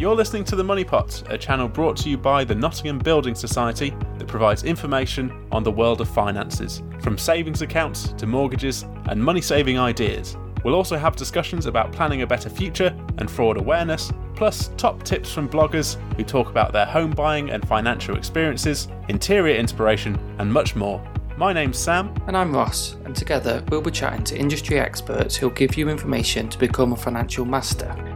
You're listening to The Money Pot, a channel brought to you by the Nottingham Building Society that provides information on the world of finances, from savings accounts to mortgages and money saving ideas. We'll also have discussions about planning a better future and fraud awareness, plus top tips from bloggers who talk about their home buying and financial experiences, interior inspiration, and much more. My name's Sam. And I'm Ross, and together we'll be chatting to industry experts who'll give you information to become a financial master.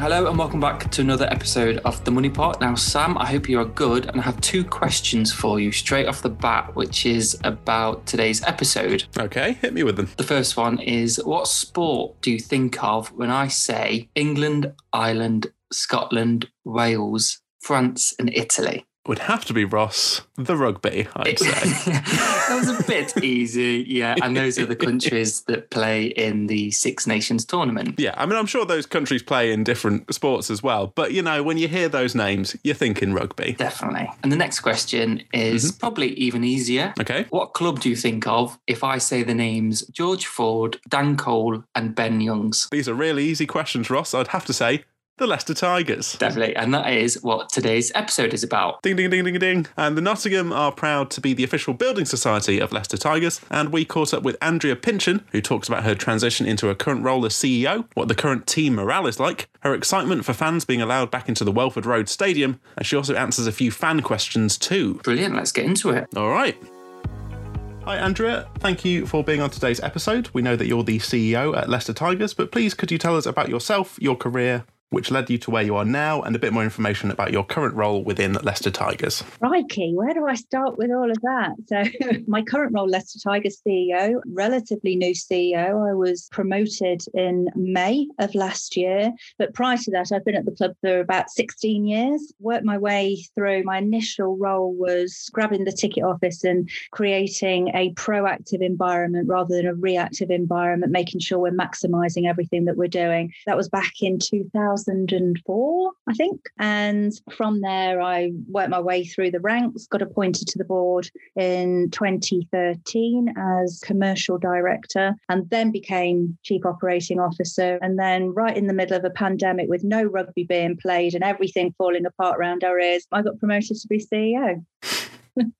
Hello and welcome back to another episode of The Money Pot. Now, Sam, I hope you are good, and I have two questions for you straight off the bat, which is about today's episode. Okay, hit me with them. The first one is What sport do you think of when I say England, Ireland, Scotland, Wales, France, and Italy? Would have to be Ross, the rugby, I'd say. that was a bit easy, yeah. And those are the countries that play in the Six Nations tournament. Yeah, I mean, I'm sure those countries play in different sports as well. But, you know, when you hear those names, you're thinking rugby. Definitely. And the next question is mm-hmm. probably even easier. Okay. What club do you think of if I say the names George Ford, Dan Cole, and Ben Youngs? These are really easy questions, Ross. I'd have to say the Leicester Tigers. Definitely. And that is what today's episode is about. Ding, ding, ding, ding, ding. And the Nottingham are proud to be the official building society of Leicester Tigers. And we caught up with Andrea Pinchen, who talks about her transition into her current role as CEO, what the current team morale is like, her excitement for fans being allowed back into the Welford Road Stadium, and she also answers a few fan questions too. Brilliant. Let's get into it. All right. Hi, Andrea. Thank you for being on today's episode. We know that you're the CEO at Leicester Tigers, but please could you tell us about yourself, your career, which led you to where you are now, and a bit more information about your current role within Leicester Tigers. Crikey, where do I start with all of that? So, my current role, Leicester Tigers CEO, relatively new CEO. I was promoted in May of last year, but prior to that, I've been at the club for about 16 years. Worked my way through. My initial role was grabbing the ticket office and creating a proactive environment rather than a reactive environment, making sure we're maximising everything that we're doing. That was back in 2000. 2004, I think. And from there, I worked my way through the ranks, got appointed to the board in 2013 as commercial director, and then became chief operating officer. And then, right in the middle of a pandemic with no rugby being played and everything falling apart around our ears, I got promoted to be CEO.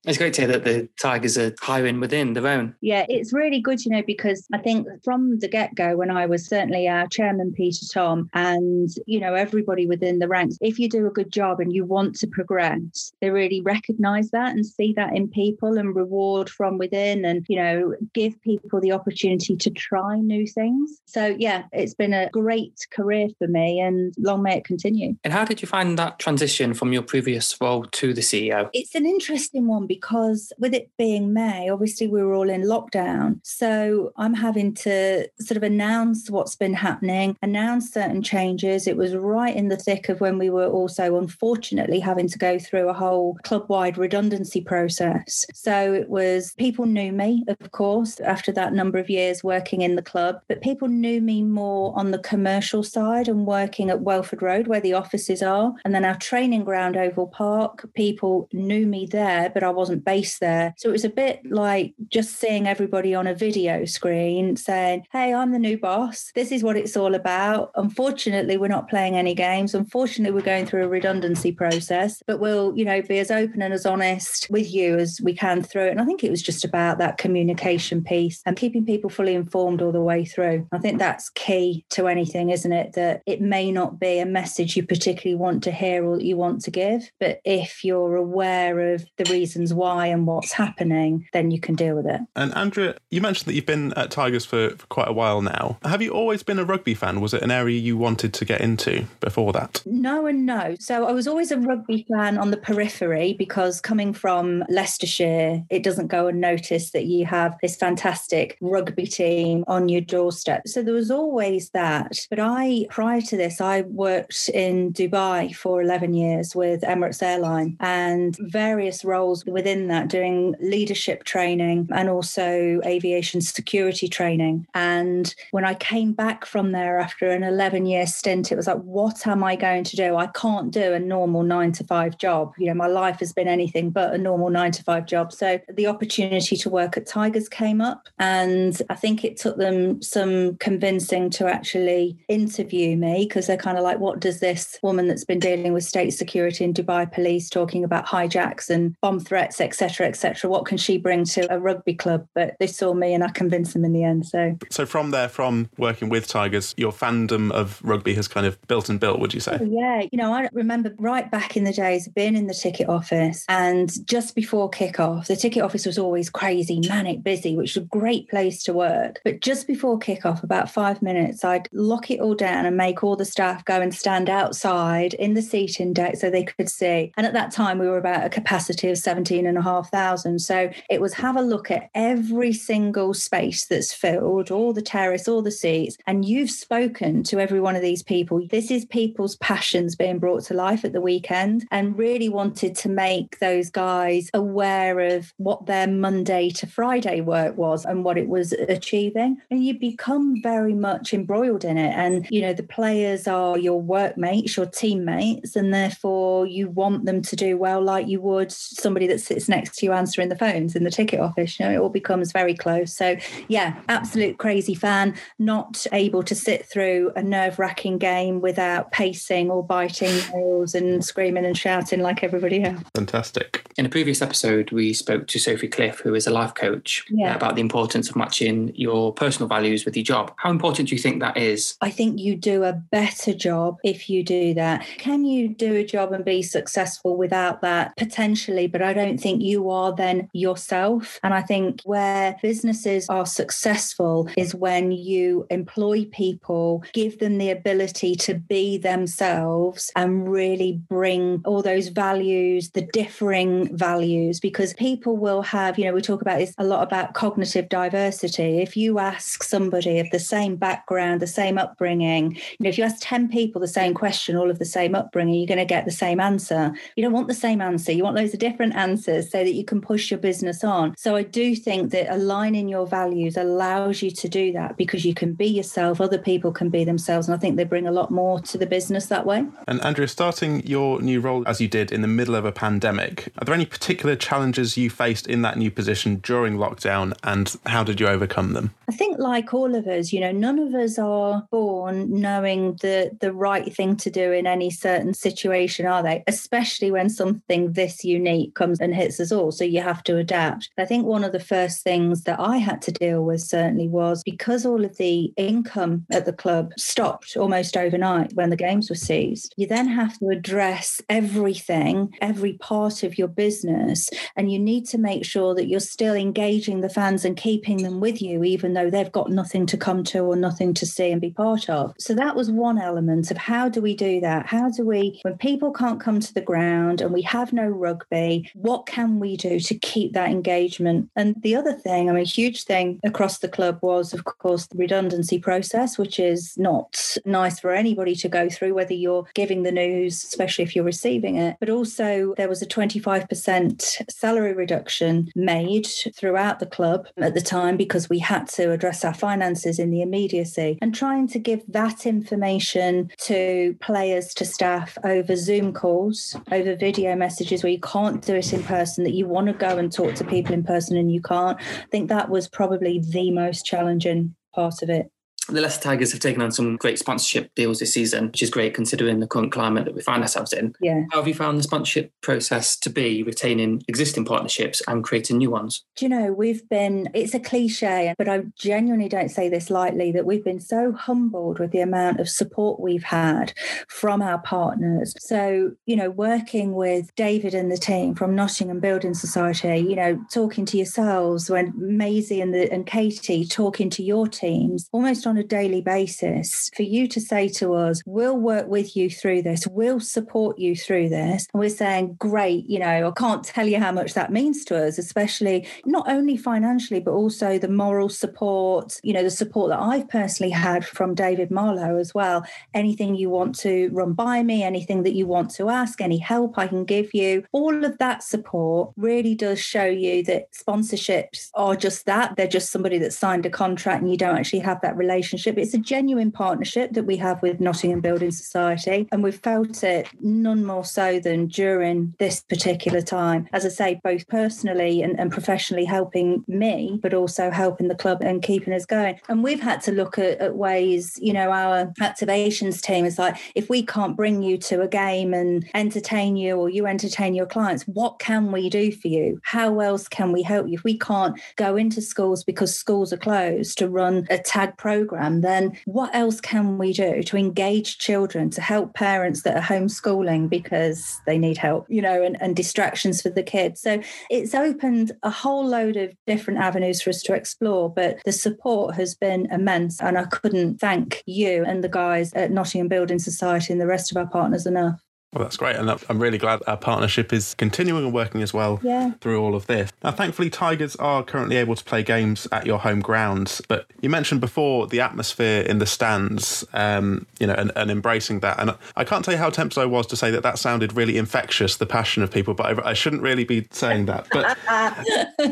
It's great to hear that the Tigers are hiring within their own. Yeah, it's really good, you know, because I think from the get go, when I was certainly our chairman, Peter Tom, and, you know, everybody within the ranks, if you do a good job and you want to progress, they really recognize that and see that in people and reward from within and, you know, give people the opportunity to try new things. So, yeah, it's been a great career for me and long may it continue. And how did you find that transition from your previous role to the CEO? It's an interesting one because with it being May, obviously we were all in lockdown. So I'm having to sort of announce what's been happening, announce certain changes. It was right in the thick of when we were also unfortunately having to go through a whole club wide redundancy process. So it was people knew me, of course, after that number of years working in the club, but people knew me more on the commercial side and working at Welford Road where the offices are. And then our training ground, Oval Park, people knew me there, but I wasn't based there. So it was a bit like just seeing everybody on a video screen saying, Hey, I'm the new boss. This is what it's all about. Unfortunately, we're not playing any games. Unfortunately, we're going through a redundancy process, but we'll, you know, be as open and as honest with you as we can through it. And I think it was just about that communication piece and keeping people fully informed all the way through. I think that's key to anything, isn't it? That it may not be a message you particularly want to hear or you want to give, but if you're aware of the reasons why and what's happening, then you can deal with it. And Andrea, you mentioned that you've been at Tigers for, for quite a while now. Have you always been a rugby fan? Was it an area you wanted to get into before that? No and no. So I was always a rugby fan on the periphery because coming from Leicestershire, it doesn't go unnoticed that you have this fantastic rugby team on your doorstep. So there was always that. But I, prior to this, I worked in Dubai for 11 years with Emirates Airline and various roles roles within that, doing leadership training and also aviation security training. And when I came back from there after an 11 year stint, it was like, what am I going to do? I can't do a normal nine to five job. You know, my life has been anything but a normal nine to five job. So the opportunity to work at Tigers came up. And I think it took them some convincing to actually interview me because they're kind of like, what does this woman that's been dealing with state security and Dubai police talking about hijacks and bomb threats, etc., etc., what can she bring to a rugby club? But they saw me and I convinced them in the end. So, so from there, from working with Tigers, your fandom of rugby has kind of built and built, would you say? Oh, yeah. You know, I remember right back in the days being in the ticket office and just before kickoff, the ticket office was always crazy, manic, busy, which was a great place to work. But just before kickoff, about five minutes, I'd lock it all down and make all the staff go and stand outside in the seating deck so they could see. And at that time, we were about a capacity of 17 and a half thousand. So it was have a look at every single space that's filled, all the terrace, all the seats. And you've spoken to every one of these people. This is people's passions being brought to life at the weekend and really wanted to make those guys aware of what their Monday to Friday work was and what it was achieving. And you become very much embroiled in it. And, you know, the players are your workmates, your teammates, and therefore you want them to do well like you would somebody that sits next to you answering the phones in the ticket office. You know, it all becomes very close. So, yeah, absolute crazy fan, not able to sit through a nerve wracking game without pacing or biting nails and screaming and shouting like everybody else. Fantastic. In a previous episode, we spoke to Sophie Cliff, who is a life coach, yeah. about the importance of matching your personal values with your job. How important do you think that is? I think you do a better job if you do that. Can you do a job and be successful without that? Potentially, but I don't think you are then yourself. And I think where businesses are successful is when you employ people, give them the ability to be themselves and really bring all those values, the differing values, because people will have, you know, we talk about this a lot about cognitive diversity. If you ask somebody of the same background, the same upbringing, you know, if you ask 10 people the same question, all of the same upbringing, you're going to get the same answer. You don't want the same answer. You want loads of different answers so that you can push your business on. So I do think that aligning your values allows you to do that because you can be yourself, other people can be themselves. And I think they bring a lot more to the business that way. And Andrea, starting your new role as you did in the middle of a pandemic, are there any particular challenges you faced in that new position during lockdown and how did you overcome them? I think, like all of us, you know, none of us are born knowing the, the right thing to do in any certain situation, are they? Especially when something this unique comes and hits us all. So you have to adapt. I think one of the first things that I had to deal with certainly was because all of the income at the club stopped almost overnight when the games were seized, you then have to address everything, every part of your business. And you need to make sure that you're still engaging the fans and keeping them with you, even though they've got nothing to come to or nothing to see and be part of. So that was one element of how do we do that? How do we, when people can't come to the ground and we have no rugby, what can we do to keep that engagement? And the other thing, I mean, huge thing across the club was, of course, the redundancy process, which is not nice for anybody to go through, whether you're giving the news, especially if you're receiving it. But also, there was a 25% salary reduction made throughout the club at the time because we had to address our finances in the immediacy and trying to give that information to players, to staff over Zoom calls, over video messages where you can't do it in person, that you want to go and talk to people in person and you can't. I think that was probably the most challenging part of it the Leicester Tigers have taken on some great sponsorship deals this season, which is great considering the current climate that we find ourselves in. Yeah. How have you found the sponsorship process to be retaining existing partnerships and creating new ones? Do you know, we've been, it's a cliche, but I genuinely don't say this lightly, that we've been so humbled with the amount of support we've had from our partners. So, you know, working with David and the team from Nottingham Building Society, you know, talking to yourselves when Maisie and, the, and Katie talking to your teams almost on a daily basis for you to say to us, we'll work with you through this, we'll support you through this. And we're saying, great, you know, I can't tell you how much that means to us, especially not only financially, but also the moral support, you know, the support that I've personally had from David Marlowe as well. Anything you want to run by me, anything that you want to ask, any help I can give you, all of that support really does show you that sponsorships are just that. They're just somebody that signed a contract and you don't actually have that relationship. It's a genuine partnership that we have with Nottingham Building Society. And we've felt it none more so than during this particular time. As I say, both personally and, and professionally helping me, but also helping the club and keeping us going. And we've had to look at, at ways, you know, our activations team is like, if we can't bring you to a game and entertain you or you entertain your clients, what can we do for you? How else can we help you? If we can't go into schools because schools are closed to run a tag program, then what else can we do to engage children, to help parents that are homeschooling because they need help, you know, and, and distractions for the kids? So it's opened a whole load of different avenues for us to explore, but the support has been immense. And I couldn't thank you and the guys at Nottingham Building Society and the rest of our partners enough. Well, that's great. And I'm really glad our partnership is continuing and working as well yeah. through all of this. Now, thankfully, Tigers are currently able to play games at your home grounds. But you mentioned before the atmosphere in the stands, um, you know, and, and, embracing that. And I can't tell you how tempted I was to say that that sounded really infectious, the passion of people, but I, I shouldn't really be saying that. But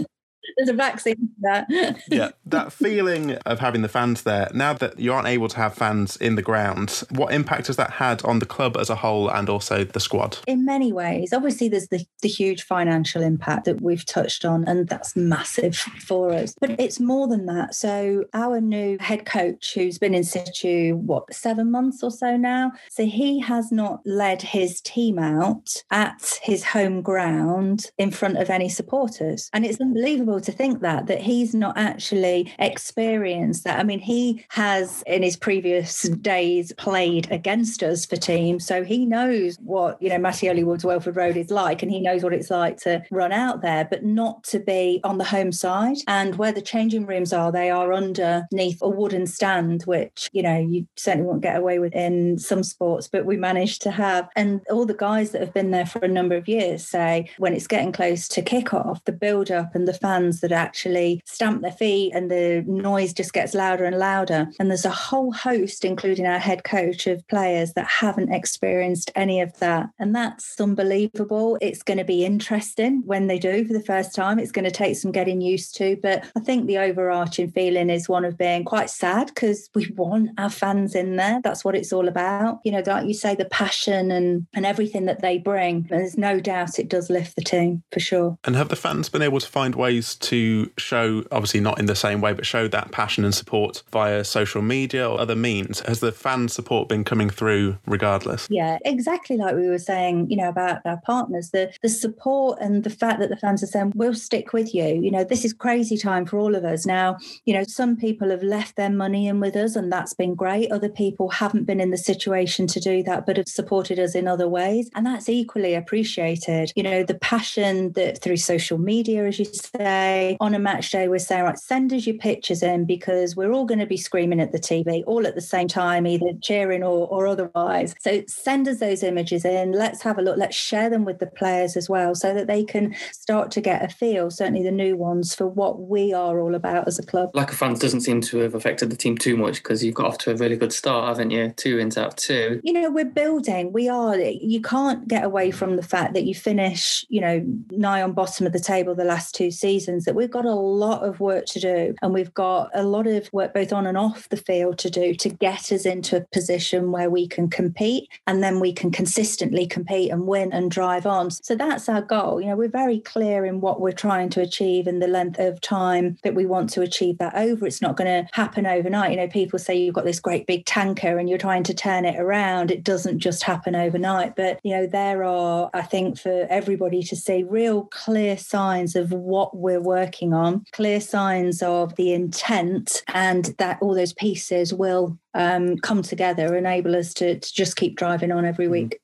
there's a vaccine for that. yeah, that feeling of having the fans there. Now that you aren't able to have fans in the ground, what impact has that had on the club as a whole and also the squad? In many ways, obviously, there's the, the huge financial impact that we've touched on, and that's massive for us. But it's more than that. So our new head coach, who's been in situ what seven months or so now, so he has not led his team out at his home ground in front of any supporters, and it's unbelievable to think that that he's not actually experienced that. I mean, he has in his previous days played against us for teams, so he knows what you know Mattioli Woods Welford Road is like, and he knows what it's like to run out there, but not to be on the home side. And where the changing rooms are, they are underneath a wooden stand, which you know you certainly won't get away with in some sports, but we managed to have. And all the guys that have been there for a number of years say when it's getting close to kick off, the build up and the fans fans that actually stamp their feet and the noise just gets louder and louder. And there's a whole host, including our head coach, of players that haven't experienced any of that. And that's unbelievable. It's going to be interesting when they do for the first time. It's going to take some getting used to. But I think the overarching feeling is one of being quite sad because we want our fans in there. That's what it's all about. You know, like you say, the passion and, and everything that they bring. And there's no doubt it does lift the team for sure. And have the fans been able to find ways to show, obviously not in the same way, but show that passion and support via social media or other means? Has the fan support been coming through regardless? Yeah, exactly like we were saying, you know, about our partners, the the support and the fact that the fans are saying, we'll stick with you. You know, this is crazy time for all of us. Now, you know, some people have left their money in with us and that's been great. Other people haven't been in the situation to do that, but have supported us in other ways. And that's equally appreciated. You know, the passion that through social media, as you say, day, on a match day, we're saying, right, send us your pictures in because we're all going to be screaming at the TV all at the same time, either cheering or, or otherwise. So send us those images in. Let's have a look. Let's share them with the players as well so that they can start to get a feel, certainly the new ones, for what we are all about as a club. Lack of fans doesn't seem to have affected the team too much because you've got off to a really good start, haven't you? Two wins out of two. You know, we're building. We are. You can't get away from the fact that you finish, you know, nigh on bottom of the table the last two seasons that we've got a lot of work to do and we've got a lot of work both on and off the field to do to get us into a position where we can compete and then we can consistently compete and win and drive on. So that's our goal. You know, we're very clear in what we're trying to achieve and the length of time that we want to achieve that over. It's not going to happen overnight. You know, people say you've got this great big tanker and you're trying to turn it around. It doesn't just happen overnight. But, you know, there are, I think, for everybody to see real clear signs of what we're working on, clear signs of the intent, and that all those pieces will um, come together, enable us to, to just keep driving on every mm. week.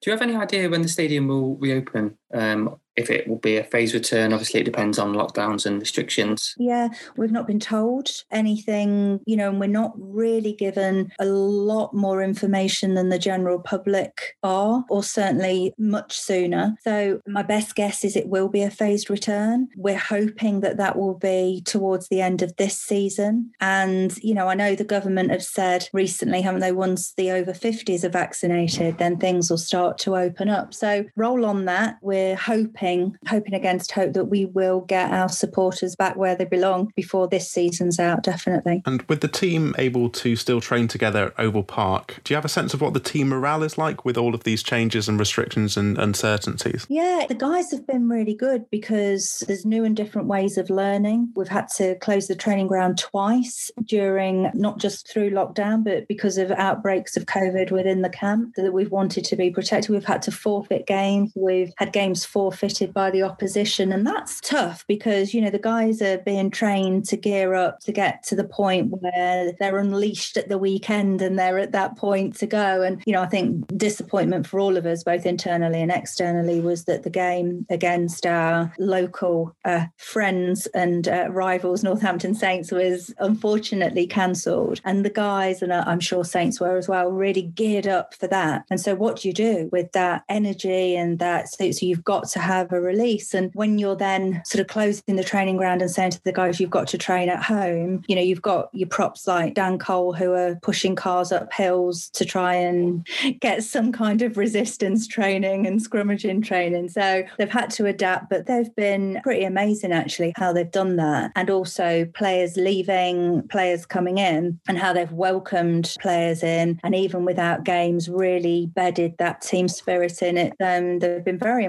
Do you have any idea when the stadium will reopen um, if it will be a phase return. Obviously, it depends on lockdowns and restrictions. Yeah, we've not been told anything, you know, and we're not really given a lot more information than the general public are, or certainly much sooner. So, my best guess is it will be a phased return. We're hoping that that will be towards the end of this season. And, you know, I know the government have said recently, haven't they, once the over 50s are vaccinated, then things will start to open up. So, roll on that. We're hoping hoping, hoping against hope that we will get our supporters back where they belong before this season's out, definitely. And with the team able to still train together at Oval Park, do you have a sense of what the team morale is like with all of these changes and restrictions and uncertainties? Yeah, the guys have been really good because there's new and different ways of learning. We've had to close the training ground twice during not just through lockdown, but because of outbreaks of COVID within the camp that we've wanted to be protected. We've had to forfeit games. We've had games forfeited by the opposition. And that's tough because, you know, the guys are being trained to gear up to get to the point where they're unleashed at the weekend and they're at that point to go. And, you know, I think disappointment for all of us, both internally and externally, was that the game against our local uh, friends and uh, rivals, Northampton Saints, was unfortunately cancelled. And the guys, and I'm sure Saints were as well, really geared up for that. And so, what do you do with that energy and that? So, so you've got to have a release. And when you're then sort of closing the training ground and saying to the guys, you've got to train at home, you know, you've got your props like Dan Cole who are pushing cars up hills to try and get some kind of resistance training and scrummaging training. So they've had to adapt, but they've been pretty amazing actually how they've done that. And also players leaving, players coming in, and how they've welcomed players in. And even without games, really bedded that team spirit in it. Um, they've been very.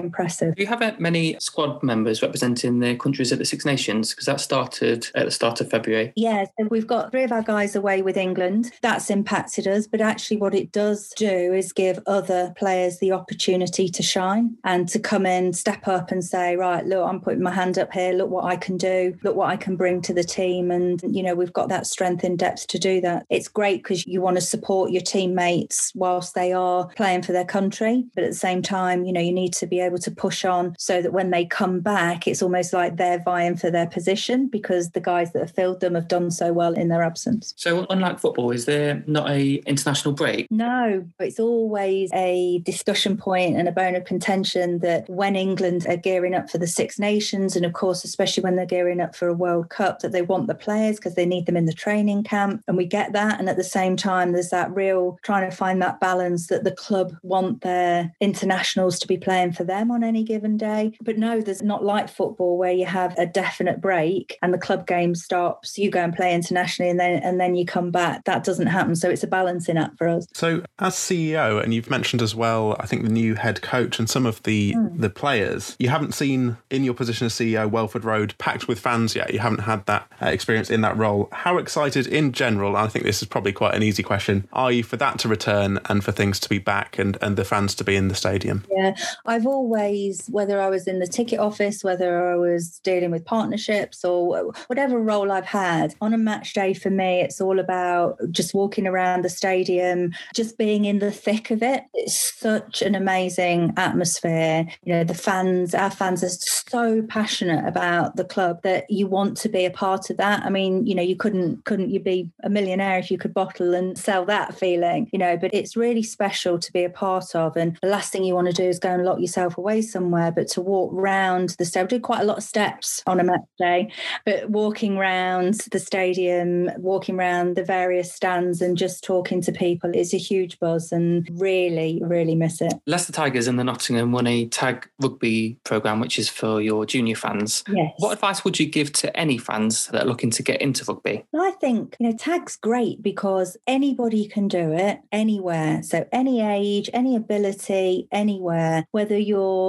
Do you have uh, many squad members representing their countries at the Six Nations? Because that started at the start of February. Yeah, so we've got three of our guys away with England. That's impacted us, but actually, what it does do is give other players the opportunity to shine and to come in, step up, and say, right, look, I'm putting my hand up here. Look what I can do. Look what I can bring to the team. And, you know, we've got that strength in depth to do that. It's great because you want to support your teammates whilst they are playing for their country. But at the same time, you know, you need to be able to push on so that when they come back, it's almost like they're vying for their position because the guys that have filled them have done so well in their absence. So, unlike football, is there not a international break? No, it's always a discussion point and a bone of contention that when England are gearing up for the Six Nations, and of course, especially when they're gearing up for a World Cup, that they want the players because they need them in the training camp, and we get that. And at the same time, there's that real trying to find that balance that the club want their internationals to be playing for them on any given day. But no, there's not like football where you have a definite break and the club game stops, you go and play internationally and then and then you come back. That doesn't happen. So it's a balancing act for us. So as CEO, and you've mentioned as well, I think the new head coach and some of the mm. the players, you haven't seen in your position as CEO Welford Road packed with fans yet. You haven't had that uh, experience in that role. How excited in general, I think this is probably quite an easy question, are you for that to return and for things to be back and, and the fans to be in the stadium? Yeah, I've always, whether I was in the ticket office, whether I was dealing with partnerships or whatever role I've had. On a match day for me, it's all about just walking around the stadium, just being in the thick of it. It's such an amazing atmosphere. You know, the fans, our fans are so passionate about the club that you want to be a part of that. I mean, you know, you couldn't couldn't you be a millionaire if you could bottle and sell that feeling, you know, but it's really special to be a part of. And the last thing you want to do is go and lock yourself away somewhere, but to walk round the stadium. I did quite a lot of steps on a match day, but walking round the stadium, walking round the various stands and just talking to people is a huge buzz and really, really miss it. Leicester Tigers and the Nottingham won a tag rugby programme, which is for your junior fans. Yes. What advice would you give to any fans that are looking to get into rugby? I think, you know, tag's great because anybody can do it anywhere. So any age, any ability, anywhere, whether you're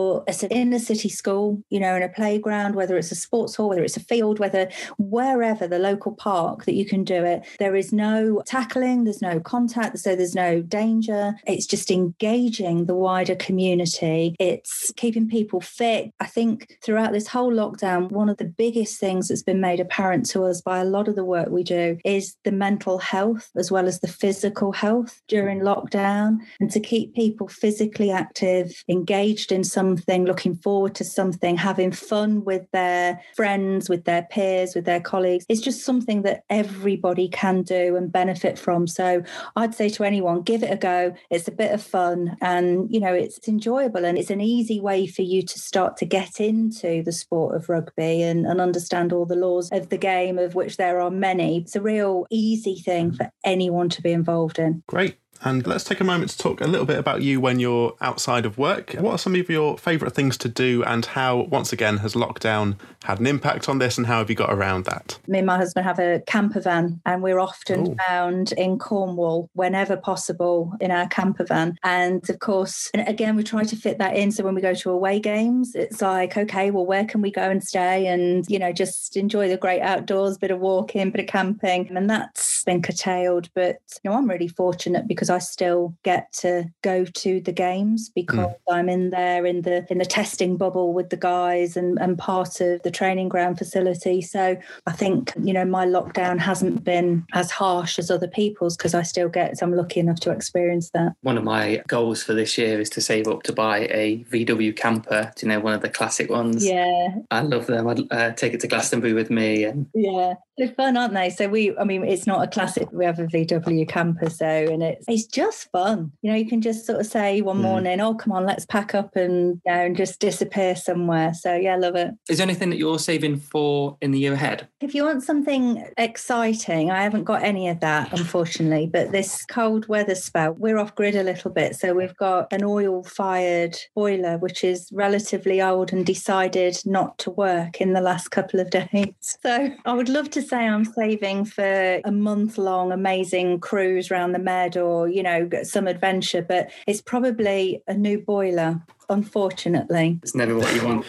in a city school, you know, in a playground, whether it's a sports hall, whether it's a field, whether wherever the local park that you can do it. There is no tackling, there's no contact, so there's no danger. It's just engaging the wider community. It's keeping people fit. I think throughout this whole lockdown, one of the biggest things that's been made apparent to us by a lot of the work we do is the mental health as well as the physical health during lockdown and to keep people physically active, engaged in some something, looking forward to something, having fun with their friends, with their peers, with their colleagues. It's just something that everybody can do and benefit from. So I'd say to anyone, give it a go. It's a bit of fun and, you know, it's enjoyable and it's an easy way for you to start to get into the sport of rugby and, and understand all the laws of the game, of which there are many. It's a real easy thing for anyone to be involved in. Great. And let's take a moment to talk a little bit about you when you're outside of work. What are some of your favourite things to do, and how, once again, has lockdown had an impact on this, and how have you got around that? Me and my husband have a camper van, and we're often Ooh. found in Cornwall whenever possible in our camper van. And of course, and again, we try to fit that in. So when we go to away games, it's like, okay, well, where can we go and stay and, you know, just enjoy the great outdoors, bit of walking, bit of camping. And that's been curtailed. But, you know, I'm really fortunate because because I still get to go to the games because mm. I'm in there in the in the testing bubble with the guys and, and part of the training ground facility. So I think, you know, my lockdown hasn't been as harsh as other people's because I still get I'm lucky enough to experience that. One of my goals for this year is to save up to buy a VW camper, do you know, one of the classic ones. Yeah. I love them. I'd uh, take it to Glastonbury with me and Yeah. They're fun, aren't they? So we, I mean, it's not a classic. We have a VW camper, so and it's it's just fun. You know, you can just sort of say one mm. morning, "Oh, come on, let's pack up and you know, and just disappear somewhere." So yeah, I love it. Is there anything that you're saving for in the year ahead? If you want something exciting, I haven't got any of that, unfortunately. But this cold weather spell, we're off grid a little bit, so we've got an oil-fired boiler, which is relatively old and decided not to work in the last couple of days. So I would love to say I'm saving for a month long amazing cruise around the Med or, you know, some adventure, but it's probably a new boiler unfortunately. It's never what you want.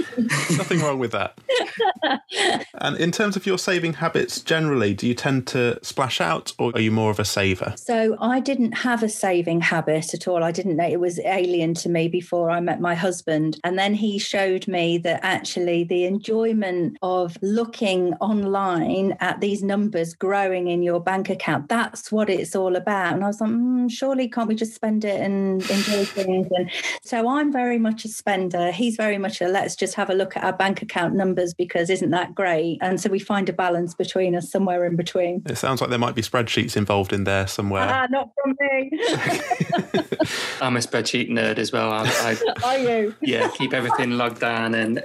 Nothing wrong with that. and in terms of your saving habits generally, do you tend to splash out or are you more of a saver? So I didn't have a saving habit at all. I didn't know it was alien to me before I met my husband. And then he showed me that actually the enjoyment of looking online at these numbers growing in your bank account, that's what it's all about. And I was like, mm, surely can't we just spend it and enjoy things? And so I'm very much much a spender. He's very much a let's just have a look at our bank account numbers because isn't that great? And so we find a balance between us somewhere in between. It sounds like there might be spreadsheets involved in there somewhere. Ah, not from me. I'm a spreadsheet nerd as well. I, I, Are you? Yeah, keep everything logged down and.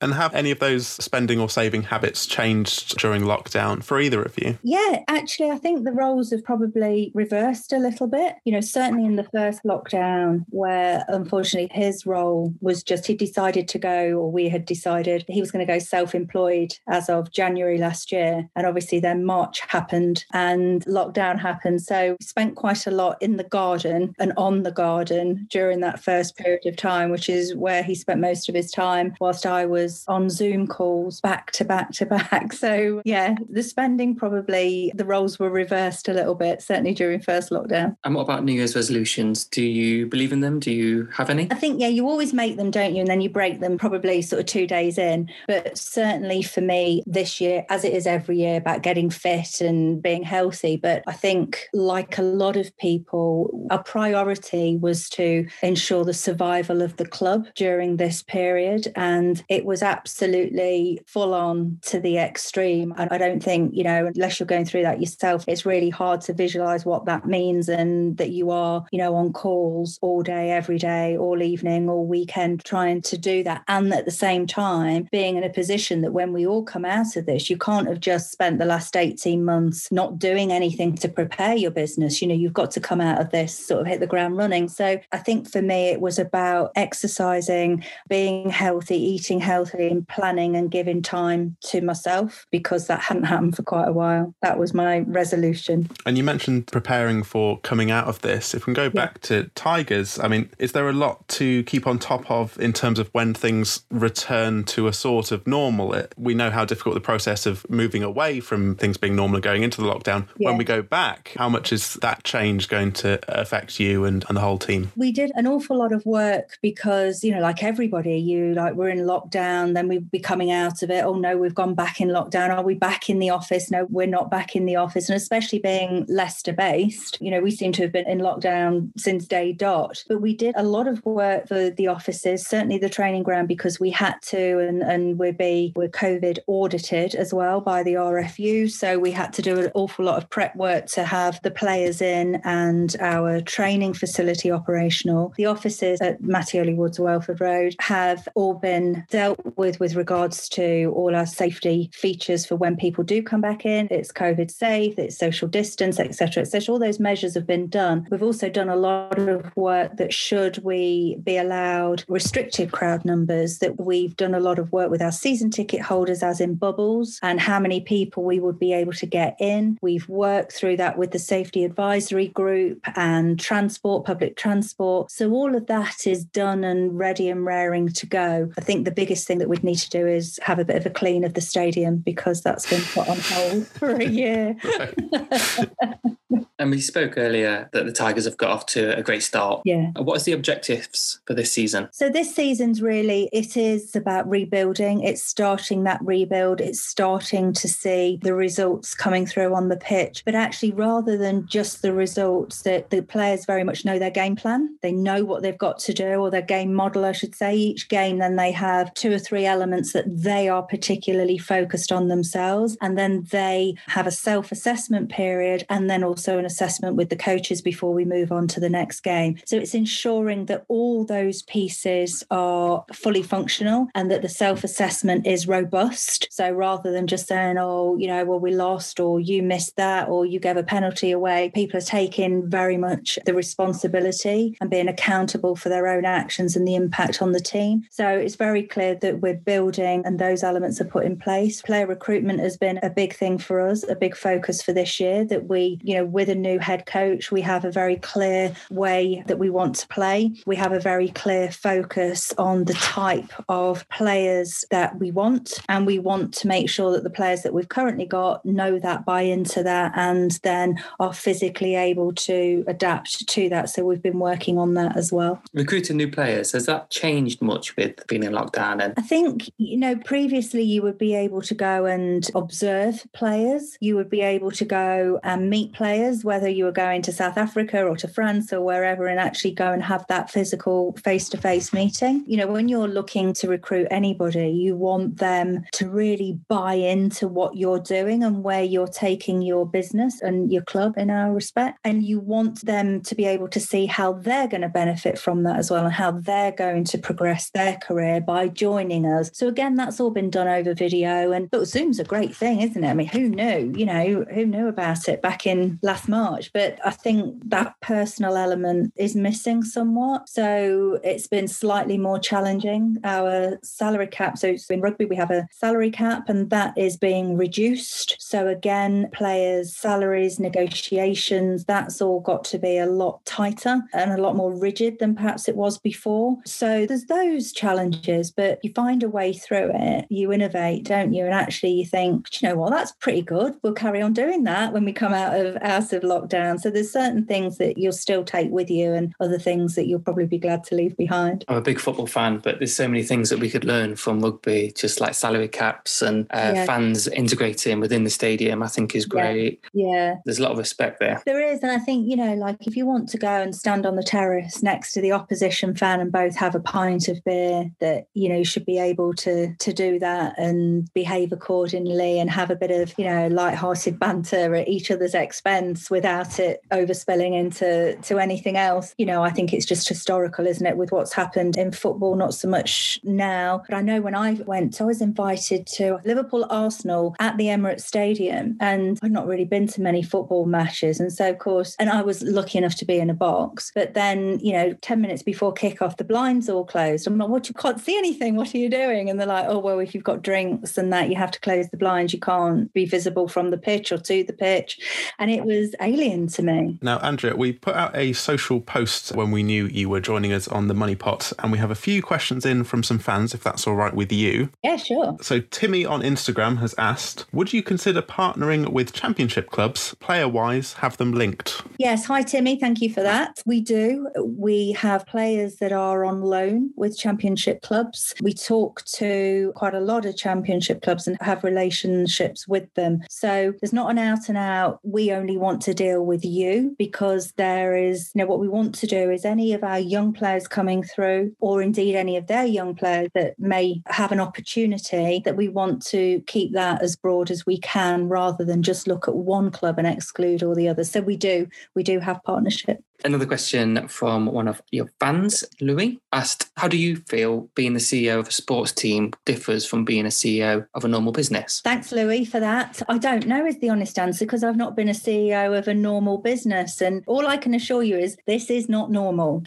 and have any of those spending or saving habits changed during lockdown for either of you? Yeah, actually, I think the roles have probably reversed a little bit. You know, certainly in the first lockdown where where unfortunately his role was just he decided to go, or we had decided he was going to go self employed as of January last year. And obviously, then March happened and lockdown happened. So we spent quite a lot in the garden and on the garden during that first period of time, which is where he spent most of his time, whilst I was on Zoom calls back to back to back. So, yeah, the spending probably the roles were reversed a little bit, certainly during first lockdown. And what about New Year's resolutions? Do you believe in them? Do you have any? I think, yeah, you always make them, don't you? And then you break them probably sort of two days in. But certainly for me this year, as it is every year, about getting fit and being healthy. But I think, like a lot of people, our priority was to ensure the survival of the club during this period. And it was absolutely full on to the extreme. And I don't think, you know, unless you're going through that yourself, it's really hard to visualize what that means and that you are, you know, on calls all day every day, all evening, all weekend, trying to do that. And at the same time, being in a position that when we all come out of this, you can't have just spent the last 18 months not doing anything to prepare your business. You know, you've got to come out of this, sort of hit the ground running. So I think for me, it was about exercising, being healthy, eating healthy, and planning and giving time to myself because that hadn't happened for quite a while. That was my resolution. And you mentioned preparing for coming out of this. If we can go back yeah. to Tigers, I mean, is there a lot to keep on top of in terms of when things return to a sort of normal? It, we know how difficult the process of moving away from things being normal and going into the lockdown. Yeah. When we go back, how much is that change going to affect you and, and the whole team? We did an awful lot of work because, you know, like everybody, you like we're in lockdown, then we'd be coming out of it. Oh no, we've gone back in lockdown. Are we back in the office? No, we're not back in the office. And especially being Leicester based, you know, we seem to have been in lockdown since day dot. But we we did a lot of work for the offices, certainly the training ground, because we had to, and, and we're, be, we're COVID audited as well by the RFU. So we had to do an awful lot of prep work to have the players in and our training facility operational. The offices at Mattioli Woods, Welford Road, have all been dealt with with regards to all our safety features for when people do come back in. It's COVID safe, it's social distance, etc., etc. All those measures have been done. We've also done a lot of work that should we be allowed restricted crowd numbers, that we've done a lot of work with our season ticket holders, as in bubbles, and how many people we would be able to get in. We've worked through that with the safety advisory group and transport, public transport. So all of that is done and ready and raring to go. I think the biggest thing that we'd need to do is have a bit of a clean of the stadium because that's been put on hold for a year. and we spoke earlier that the Tigers have got off to a great start. Yeah. What is the objectives for this season? So this season's really it is about rebuilding. It's starting that rebuild. It's starting to see the results coming through on the pitch. But actually, rather than just the results, that the players very much know their game plan. They know what they've got to do, or their game model, I should say. Each game, then they have two or three elements that they are particularly focused on themselves, and then they have a self-assessment period, and then also an assessment with the coaches before we move on to the next game. So it's ensuring that all those pieces are fully functional and that the self assessment is robust. So rather than just saying, oh, you know, well, we lost or you missed that or you gave a penalty away, people are taking very much the responsibility and being accountable for their own actions and the impact on the team. So it's very clear that we're building and those elements are put in place. Player recruitment has been a big thing for us, a big focus for this year that we, you know, with a new head coach, we have a very clear way that we want to play. We have a very clear focus on the type of players that we want. And we want to make sure that the players that we've currently got know that, buy into that, and then are physically able to adapt to that. So we've been working on that as well. Recruiting new players, has that changed much with being in lockdown? And I think, you know, previously you would be able to go and observe players, you would be able to go and meet players, whether you were going to South Africa or to France or wherever, and actually go and have that physical face to face meeting. You know, when you're looking to recruit anybody, you want them to really buy into what you're doing and where you're taking your business and your club in our respect. And you want them to be able to see how they're going to benefit from that as well and how they're going to progress their career by joining us. So, again, that's all been done over video. And look, Zoom's a great thing, isn't it? I mean, who knew? You know, who knew about it back in last March? But I think that personal element is missing somewhat. So, it's been slightly more challenging. Our salary cap, so in rugby, we have a salary cap, and that is being reduced. So, again, players' salaries, negotiations, that's all got to be a lot tighter and a lot more rigid than perhaps it was before. So, there's those challenges, but you find a way through it. You innovate, don't you? And actually, you think, you know what, that's pretty good. We'll carry on doing that when we come out of out of lockdown. So, there's certain things that you'll still take with you, and other things that you'll probably be glad to leave behind. I'm a big football fan, but there's so many things that we could learn from rugby, just like salary caps and uh, yeah. fans integrating within the stadium. I think is great. Yeah. yeah, there's a lot of respect there. There is, and I think you know, like if you want to go and stand on the terrace next to the opposition fan and both have a pint of beer, that you know you should be able to to do that and behave accordingly and have a bit of you know light-hearted banter at each other's expense without it overspilling into to anything else. You know, I think it's just historical, isn't it, with what's happened in football, not so much now. But I know when I went, I was invited to Liverpool Arsenal at the Emirates Stadium, and I've not really been to many football matches. And so, of course, and I was lucky enough to be in a box. But then, you know, 10 minutes before kickoff, the blinds all closed. I'm like, what? You can't see anything. What are you doing? And they're like, oh, well, if you've got drinks and that, you have to close the blinds. You can't be visible from the pitch or to the pitch. And it was alien to me. Now, Andrea, we put out a social post when we knew you were joining us on the Money Pot, and we have a few questions in from some fans, if that's all right with you. Yeah, sure. So, Timmy on Instagram has asked Would you consider partnering with championship clubs, player wise, have them linked? Yes. Hi, Timmy. Thank you for that. We do. We have players that are on loan with championship clubs. We talk to quite a lot of championship clubs and have relationships with them. So, there's not an out and out, we only want to deal with you because there is, you know, what we want to do is any of our young players coming through, or indeed any of their young players that may have an opportunity, that we want to keep that as broad as we can rather than just look at one club and exclude all the others. So we do, we do have partnership. Another question from one of your fans, Louis, asked, How do you feel being the CEO of a sports team differs from being a CEO of a normal business? Thanks, Louis, for that. I don't know, is the honest answer, because I've not been a CEO of a normal business. And all I can assure you is this is not normal.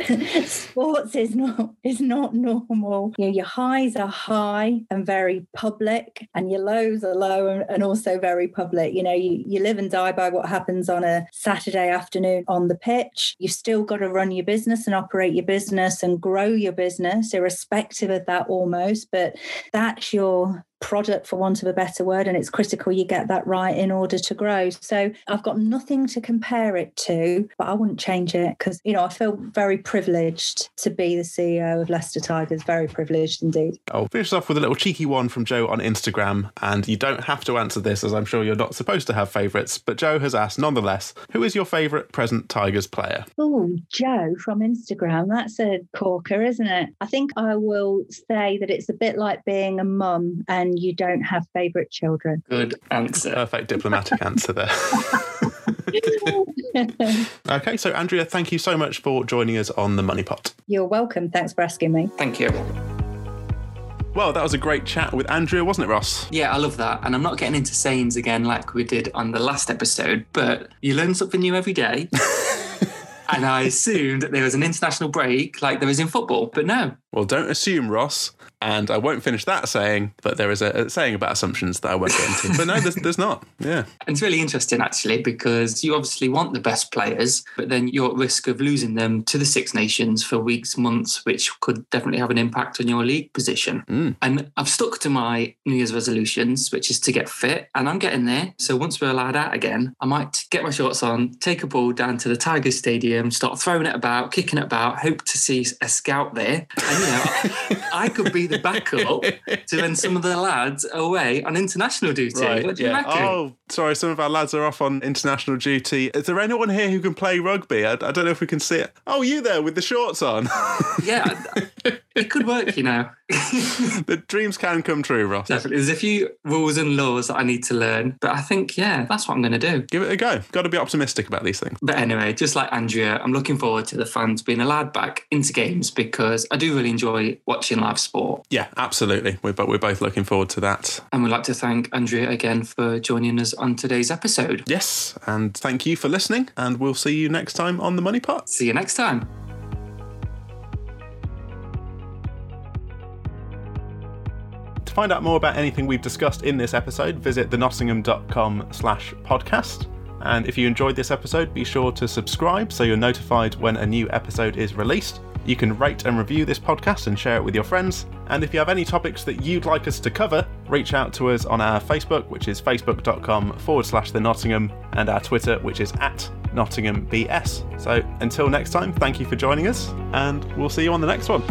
sports is not is not normal. You know, your highs are high and very public, and your lows are low and, and also very public. You know, you, you live and die by what happens on a Saturday afternoon on the pitch. You've still got to run your business and operate your business and grow your business, irrespective of that almost. But that's your product for want of a better word and it's critical you get that right in order to grow. So i've got nothing to compare it to but i wouldn't change it because you know i feel very privileged to be the ceo of leicester tigers very privileged indeed. I'll finish off with a little cheeky one from joe on instagram and you don't have to answer this as i'm sure you're not supposed to have favourites but joe has asked nonetheless who is your favourite present tigers player? Oh joe from instagram. That's a corker isn't it? I think i will say that it's a bit like being a mum and and you don't have favourite children? Good answer. Perfect diplomatic answer there. okay, so Andrea, thank you so much for joining us on the Money Pot. You're welcome. Thanks for asking me. Thank you. Well, that was a great chat with Andrea, wasn't it, Ross? Yeah, I love that. And I'm not getting into sayings again like we did on the last episode, but you learn something new every day. and I assumed that there was an international break like there is in football, but no. Well, don't assume, Ross. And I won't finish that saying, but there is a, a saying about assumptions that I won't get into. but no, there's, there's not. Yeah. And it's really interesting, actually, because you obviously want the best players, but then you're at risk of losing them to the Six Nations for weeks, months, which could definitely have an impact on your league position. Mm. And I've stuck to my New Year's resolutions, which is to get fit, and I'm getting there. So once we're allowed out again, I might get my shorts on, take a ball down to the Tigers Stadium, start throwing it about, kicking it about, hope to see a scout there. And, you know, I could be the backup to when some of the lads away on international duty. Right, what do yeah. you reckon? Oh, sorry, some of our lads are off on international duty. Is there anyone here who can play rugby? I, I don't know if we can see it. Oh, you there with the shorts on? yeah, it could work, you know. the dreams can come true, Ross. Definitely. There's a few rules and laws that I need to learn, but I think, yeah, that's what I'm going to do. Give it a go. Got to be optimistic about these things. But anyway, just like Andrea, I'm looking forward to the fans being allowed back into games because I do really enjoy watching live sport. Yeah, absolutely. We're, we're both looking forward to that. And we'd like to thank Andrea again for joining us on today's episode. Yes, and thank you for listening, and we'll see you next time on The Money Pot. See you next time. Find out more about anything we've discussed in this episode, visit thenottingham.com slash podcast. And if you enjoyed this episode, be sure to subscribe so you're notified when a new episode is released. You can rate and review this podcast and share it with your friends. And if you have any topics that you'd like us to cover, reach out to us on our Facebook, which is facebook.com forward slash the Nottingham, and our Twitter, which is at NottinghamBS. So until next time, thank you for joining us, and we'll see you on the next one.